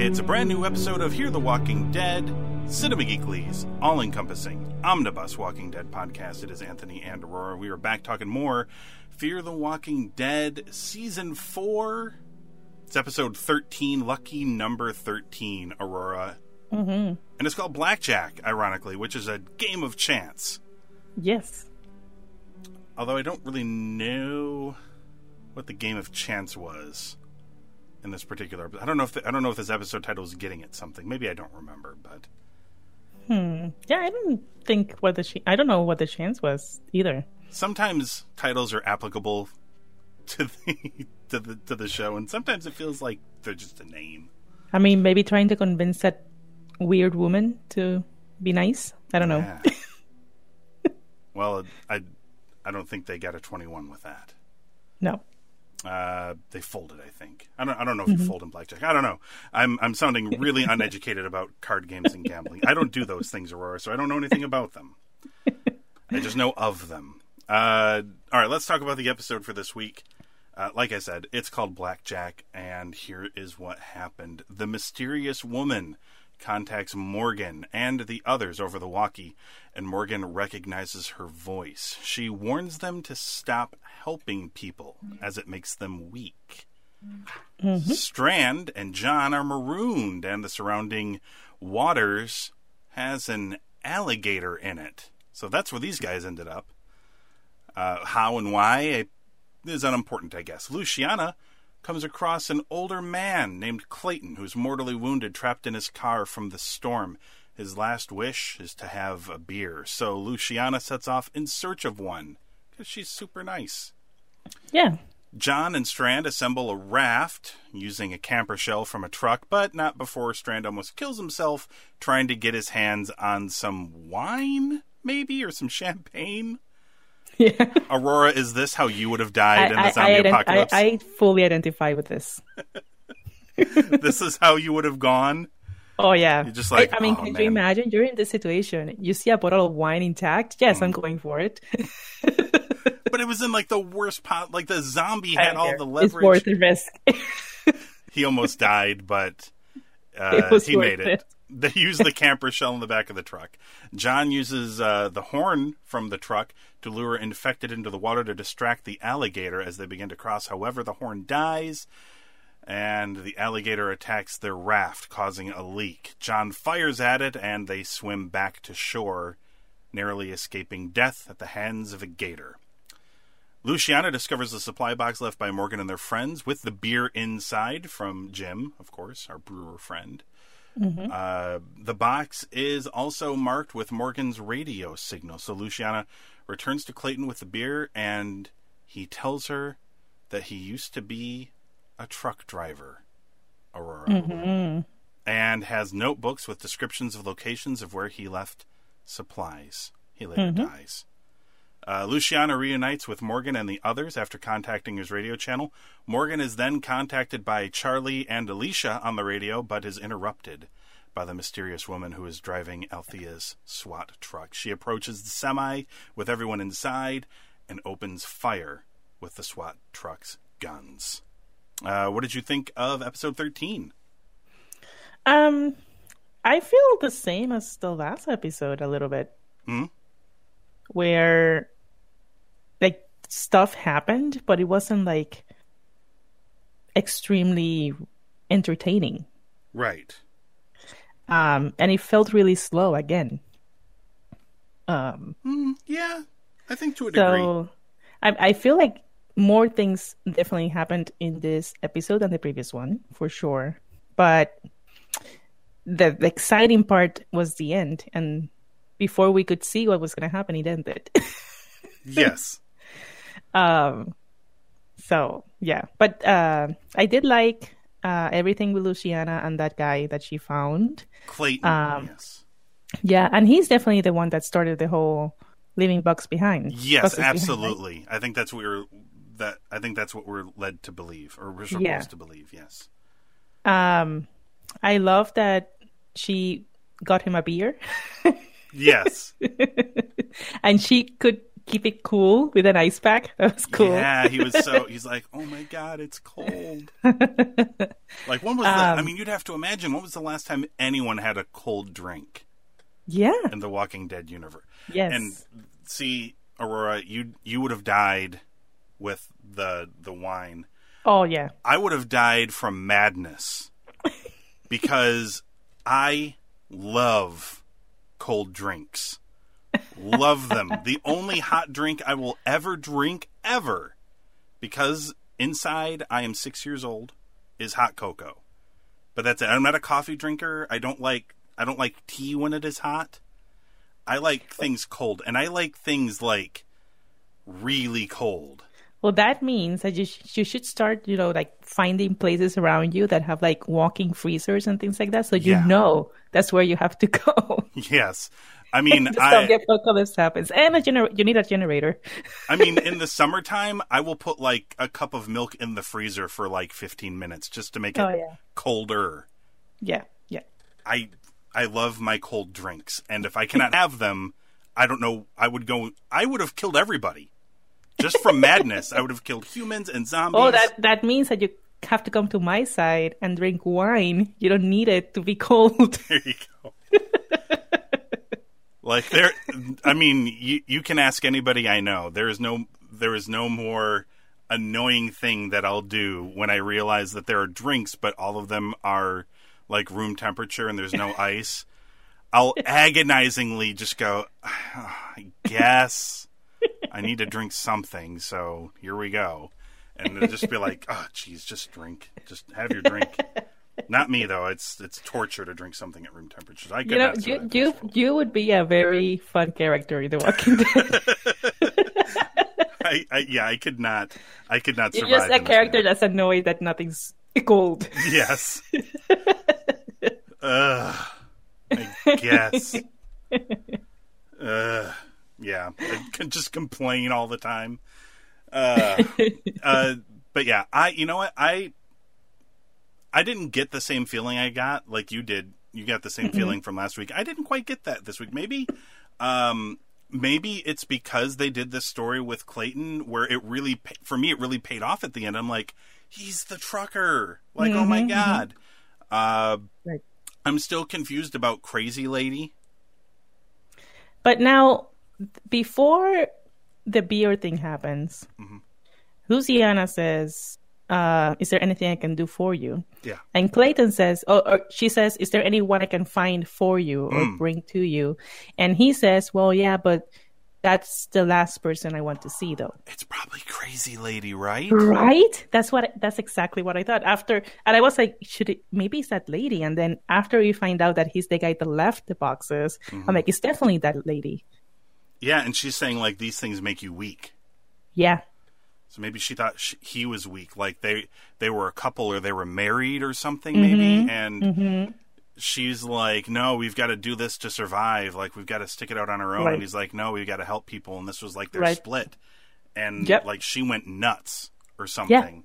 It's a brand new episode of Hear the Walking Dead, Cinema Geekly's all encompassing omnibus Walking Dead podcast. It is Anthony and Aurora. We are back talking more Fear the Walking Dead Season 4. It's episode 13, lucky number 13, Aurora. Mm-hmm. And it's called Blackjack, ironically, which is a game of chance. Yes. Although I don't really know what the game of chance was in this particular. I don't know if the, I don't know if this episode title is getting at something. Maybe I don't remember, but Hmm. Yeah, I don't think what the ch- I don't know what the chance was either. sometimes titles are applicable to the to the to the show, and sometimes it feels like they're just a name. I mean, maybe trying to convince that weird woman to be nice. I don't know. Yeah. well, I I don't think they got a twenty one with that. No. Uh, they folded, I think. I don't. I don't know if you fold in blackjack. I don't know. I'm. I'm sounding really uneducated about card games and gambling. I don't do those things, Aurora, so I don't know anything about them. I just know of them. Uh, all right, let's talk about the episode for this week. Uh, like I said, it's called Blackjack, and here is what happened. The mysterious woman contacts Morgan and the others over the walkie, and Morgan recognizes her voice. She warns them to stop helping people, as it makes them weak. Strand and John are marooned, and the surrounding waters has an alligator in it. So that's where these guys ended up. Uh, how and why is unimportant, I guess. Luciana comes across an older man named Clayton who's mortally wounded, trapped in his car from the storm. His last wish is to have a beer. So Luciana sets off in search of one because she's super nice. Yeah. John and Strand assemble a raft using a camper shell from a truck, but not before Strand almost kills himself trying to get his hands on some wine, maybe, or some champagne. Yeah. Aurora, is this how you would have died in the I, zombie I, apocalypse? I, I fully identify with this. this is how you would have gone. Oh yeah. You're just like, I, I mean, "Oh, can man." you imagine you're in this situation? You see a bottle of wine intact. Yes, Mm. I'm going for it. But it was in like the worst pot. Like the zombie had all the It's worth leverage. the risk. He almost died, but uh, he made it. it. They use the camper shell in the back of the truck. John uses uh, the horn from the truck to lure infected into the water to distract the alligator as they begin to cross. However, the horn dies, and the alligator attacks their raft, causing a leak. John fires at it, and they swim back to shore, narrowly escaping death at the hands of a gator. Luciana discovers the supply box left by Morgan and their friends with the beer inside from Jim, of course, our brewer friend. Mm-hmm. Uh, the box is also marked with Morgan's radio signal. So Luciana returns to Clayton with the beer and he tells her that he used to be a truck driver, Aurora, mm-hmm. and has notebooks with descriptions of locations of where he left supplies. He later mm-hmm. dies. Uh, Luciana reunites with Morgan and the others after contacting his radio channel. Morgan is then contacted by Charlie and Alicia on the radio, but is interrupted by the mysterious woman who is driving Althea's SWAT truck. She approaches the semi with everyone inside and opens fire with the SWAT truck's guns. Uh, what did you think of episode 13? Um, I feel the same as the last episode a little bit, Hmm? where stuff happened, but it wasn't like extremely entertaining. Right. Um, and it felt really slow again. Um, Mm, yeah, I think to a degree. so I, I feel like more things definitely happened in this episode than the previous one, for sure. But the, the exciting part was the end, and before we could see what was going to happen, it ended. Yes. Um, So yeah, but uh, I did like uh, everything with Luciana and that guy that she found. Clayton. Um, yes. Yeah, and he's definitely the one that started the whole leaving bugs behind. Yes, buses behind, absolutely. I think that's what we're that I think that's what we're led to believe or we're supposed Yeah. to believe. Yes. Um, I love that she got him a beer, Yes. and she could keep it cool with an ice pack. That was cool. Yeah, he was so he's like, "Oh my god, it's cold." like when was the I Um, mean, you'd have to imagine when was the last time anyone had a cold drink Yeah. in the Walking Dead universe? Yes. And see, Aurora, you you would have died with the the wine. oh yeah. I would have died from madness because I love cold drinks. Love them. The only hot drink I will ever drink ever because inside I am 6 years old is hot cocoa. But that's it. I'm not a coffee drinker. I don't like I don't like tea when it is hot. I like things cold and I like things like really cold. Well, that means that you, sh- you should start, you know, like finding places around you that have like walking freezers and things like that, so you Yeah. know that's where you have to go. Yes. I mean, Just I don't get apocalypse happens, and a gener- you need a generator. I mean, in the summertime, I will put like a cup of milk in the freezer for like 15 minutes just to make it Oh, yeah. colder. Yeah, yeah. I I love my cold drinks, and if I cannot have them, I don't know. I would go. I would have killed everybody just from madness. I would have killed humans and zombies. Oh, that that means that you have to come to my side and drink wine. You don't need it to be cold. There you go. like there, I mean, you you can ask anybody I know. There is no there is no more annoying thing that I'll do when I realize that there are drinks, but all of them are like room temperature and there's no ice. I'll agonizingly just go. "Ah, I guess I need to drink something, so here we go. And it'll just be like, oh, geez, just drink, just have your drink. Not me though. It's it's torture to drink something at room temperature. I could you know, you you you would be a very fun character in The Walking Dead. I, I, yeah, I could not. I could not You're survive. just a character that's annoyed that nothing's cold. Yes. Ugh. I guess. Ugh. Yeah. I can just complain all the time. Uh, uh, but yeah, I. You know what? I. I didn't get the same feeling I got like you did. You got the same feeling from last week. I didn't quite get that this week. Maybe. Um, maybe it's because they did this story with Clayton where it really for me it really paid off at the end. I'm like, he's the trucker. Like, oh my god. Uh, Right. I'm still confused about Crazy Lady. But now, before the beer thing happens, Mm-hmm. Luciana says, uh, "Is there anything I can do for you?" Yeah. And Clayton says, "Oh, or she says, is there anyone I can find for you or Mm. bring to you?" And he says, "Well, yeah, but that's the last person I want to see, though." It's probably Crazy Lady, right? Right? That's what. That's exactly what I thought. After, and I was like, "Should it? Maybe it's that lady." And then after we find out that he's the guy that left the boxes, Mm-hmm. I'm like, "It's definitely that lady." Yeah, and she's saying like these things make you weak. Yeah. So maybe she thought sh he was weak, like they they were a couple or they were married or something, mm-hmm. maybe. And mm-hmm. she's like, "No, we've got to do this to survive. Like we've got to stick it out on our own." Right. And he's like, "No, we've got to help people." And this was like their Right. split, and Yep. like she went nuts or something.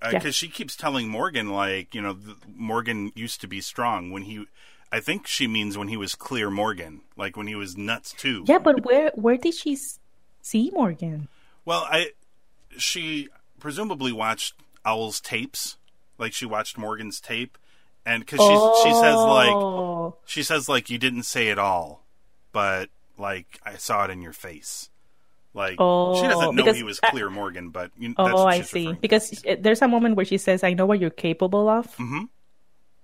Because Yeah. she keeps telling Morgan, like, you know, th- Morgan used to be strong when he. I think she means when he was clear Morgan, like when he was nuts too. Yeah, but where where did she see Morgan? Well, I she presumably watched Al's tapes, like she watched Morgan's tape, and because she she says like Oh. she says like you didn't say it all, but like I saw it in your face. Like she Oh, doesn't know because he was I- clear Morgan, but you know, that's Oh, what I see. referring to. Because uh, there's a moment where she says, "I know what you're capable of," Mhm.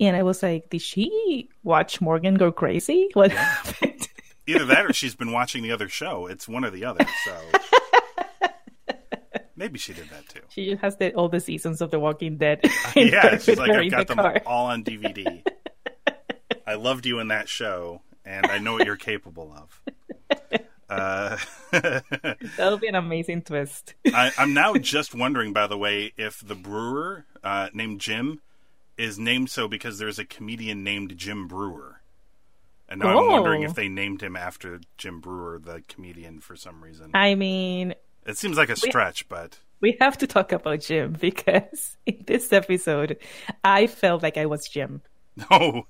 And I was like, "Did she watch Morgan go crazy? What happened?" either that or she's been watching the other show. It's one or the other. So maybe she did that too. She just has the, all the seasons of The Walking Dead. in yeah, she's like, I've got the them car. all on DVD. I loved you in that show, and I know what you're capable of. Uh, That'll be an amazing twist. I, I'm now just wondering, by the way, if the brewer uh, named Jim is named so because there's a comedian named Jim Breuer. And now I'm Oh. wondering if they named him after Jim Breuer, the comedian, for some reason. I mean, It seems like a stretch, but we have to talk about Jim because in this episode, I felt like I was Jim. no.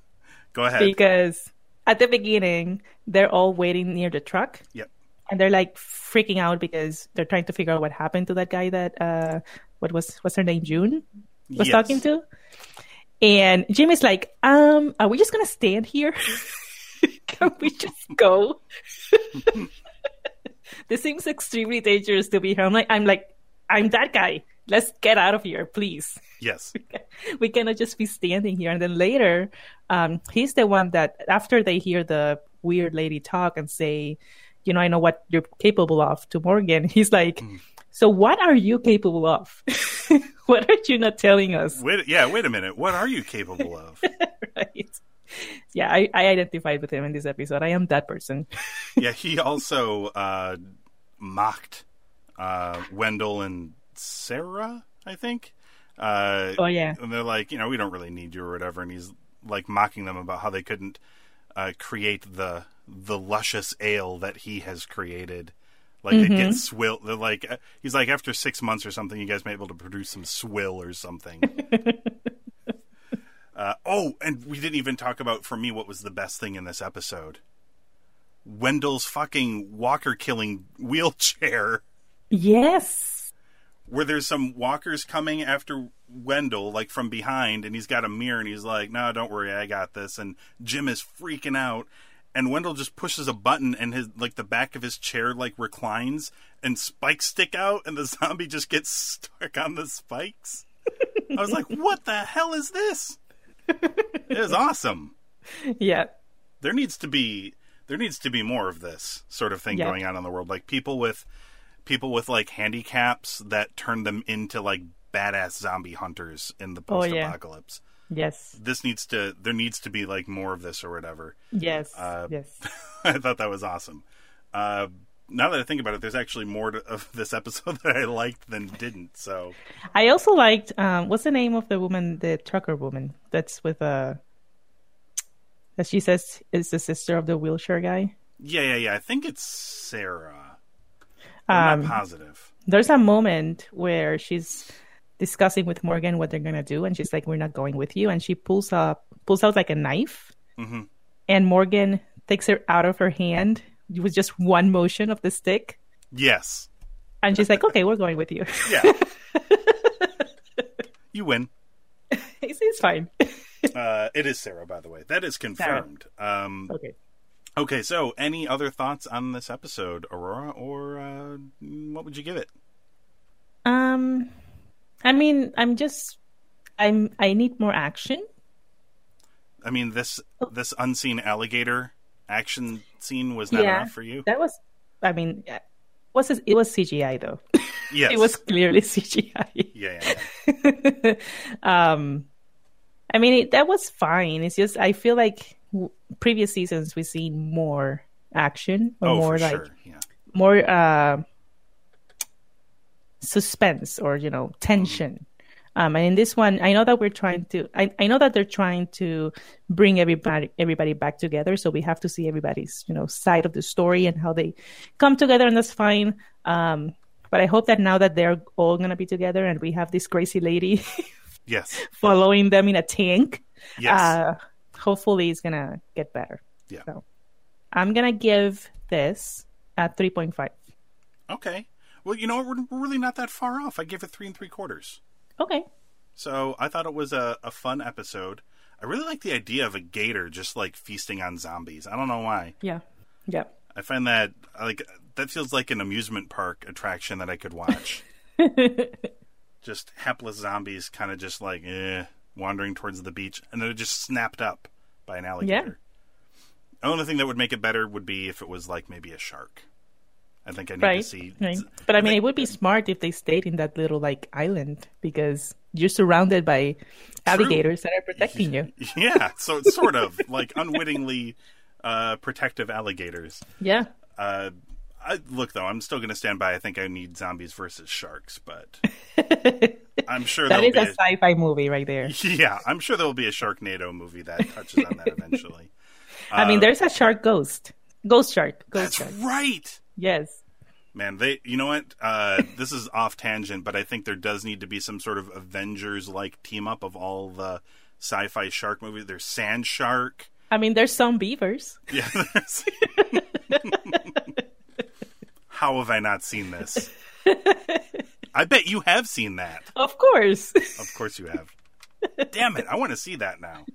Go ahead. Because at the beginning, they're all waiting near the truck Yep. and they're like freaking out because they're trying to figure out what happened to that guy that, uh, what was, what's her name? June? was Yes. talking to. And Jim is like, um, are we just gonna stand here? Can we just go? this seems extremely dangerous to be here. I'm like, I'm like, I'm that guy. Let's get out of here, please. Yes. We cannot just be standing here. And then later, um, he's the one that after they hear the weird lady talk and say, you know, I know what you're capable of to Morgan, he's like, so what are you capable of? what are you not telling us? Wait, yeah, wait a minute. What are you capable of? right? Yeah, I, I identified with him in this episode. I am that person. yeah, he also uh, mocked uh, Wendell and Sarah, I think. Uh, Oh yeah, and they're like, you know, we don't really need you or whatever. And he's like mocking them about how they couldn't uh, create the the luscious ale that he has created. Like it gets swill. They're like, uh, he's like, after six months or something, you guys may be able to produce some swill or something. uh, oh, and we didn't even talk about for me what was the best thing in this episode. Wendell's fucking walker killing wheelchair yes, where there's some walkers coming after Wendell, like from behind, and he's got a mirror, and he's like, "No, don't worry, I got this." And Jim is freaking out, and Wendell just pushes a button, and his like the back of his chair like reclines, and spikes stick out, and the zombie just gets stuck on the spikes. I was like, "What the hell is this?" It is awesome. yeah, There needs to be there needs to be more of this sort of thing Yeah. going on in the world, like people with people with like handicaps that turn them into like badass zombie hunters in the Oh, yeah. Yes, This needs to there needs to be like more of this or whatever. yes, Uh, yes. I thought that was awesome. Uh, now that I think about it, there's actually more to, of this episode that I liked than didn't. So I also liked um, what's the name of the woman, the trucker woman that's with uh that she says is the sister of the wheelchair guy. yeah, yeah, yeah. I think it's Sarah. I'm Um, not positive. There's a moment where she's discussing with Morgan what they're gonna do, and she's like, "We're not going with you," and she pulls up pulls out like a knife, Mhm. and Morgan takes her out of her hand with just one motion of the stick, Yes. and she's like, "Okay, we're going with you." Yeah. you win. it's, it's fine. Uh, it is Sarah, by the way. That is confirmed. Um, okay. okay, so any other thoughts on this episode, Aurora, or uh, what would you give it? Um, I mean, I'm just, I'm, I need more action. I mean, this this unseen alligator action scene was not enough for you. That was, I mean, uh, was it, it was CGI though. Yes, it was clearly CGI. Yeah, yeah, yeah. um, I mean, it, that was fine. It's just I feel like w- previous seasons we've seen more action or Oh, more for like sure. Yeah. more uh, suspense or you know tension. Um, and in this one, I know that we're trying to. I, I know that they're trying to bring everybody everybody back together. So we have to see everybody's you know side of the story and how they come together, and that's fine. Um, but I hope that now that they're all gonna be together, and we have this crazy lady Yes. following them in a tank, Yes. uh, hopefully it's gonna get better. Yeah. So I'm gonna give this a three point five. okay. Well, you know what? We're, we're really not that far off. I give it three and three quarters. Okay. So I thought it was a, a fun episode. I really like the idea of a gator just like feasting on zombies. I don't know why. Yeah. Yeah. I find that like that feels like an amusement park attraction that I could watch. just hapless zombies kind of just like eh, wandering towards the beach and then it just snapped up by an alligator. Yeah. The only thing that would make it better would be if it was like maybe a shark. I think I need to see right. But I mean, think- it would be smart if they stayed in that little like island because you're surrounded by alligators that are protecting you. Yeah, so it's sort of like unwittingly uh, protective alligators. Yeah. Uh, I, look though, I'm still going to stand by. I think I need zombies versus sharks, but I'm sure that is be a sci-fi movie right there. yeah, I'm sure there will be a Sharknado movie that touches on that eventually. I mean, Uh, there's a shark ghost, ghost shark, ghost That's shark. right. Yes. Man, they you know what? Uh, this is off tangent, but I think there does need to be some sort of Avengers like team up of all the sci-fi shark movies. There's Sand Shark. I mean, there's Zombeavers. Yeah. there's- How have I not seen this? I bet you have seen that. Of course. Of course you have. Damn it, I want to see that now.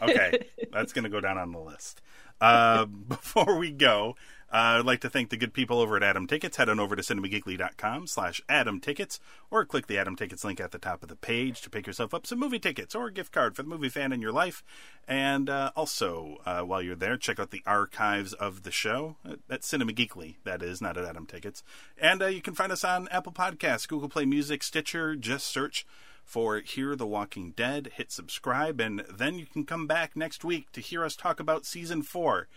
Okay, that's going to go down on the list. Uh, before we go, uh, I'd like to thank the good people over at Atom Tickets. Head on over to cinemageekly.com slash Atom Tickets or click the Atom Tickets link at the top of the page to pick yourself up some movie tickets or a gift card for the movie fan in your life. And uh, also, uh, while you're there, check out the archives of the show at Cinema Geekly. That is, not at Atom Tickets. And uh, you can find us on Apple Podcasts, Google Play Music, Stitcher. Just search for Hear the Walking Dead. Hit subscribe, and then you can come back next week to hear us talk about season four,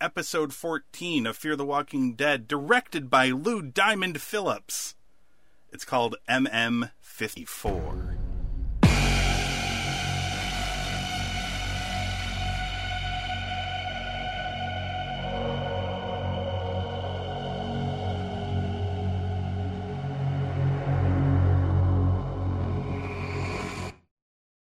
episode 14 of Fear the Walking Dead, directed by Lou Diamond Phillips. It's called MM54.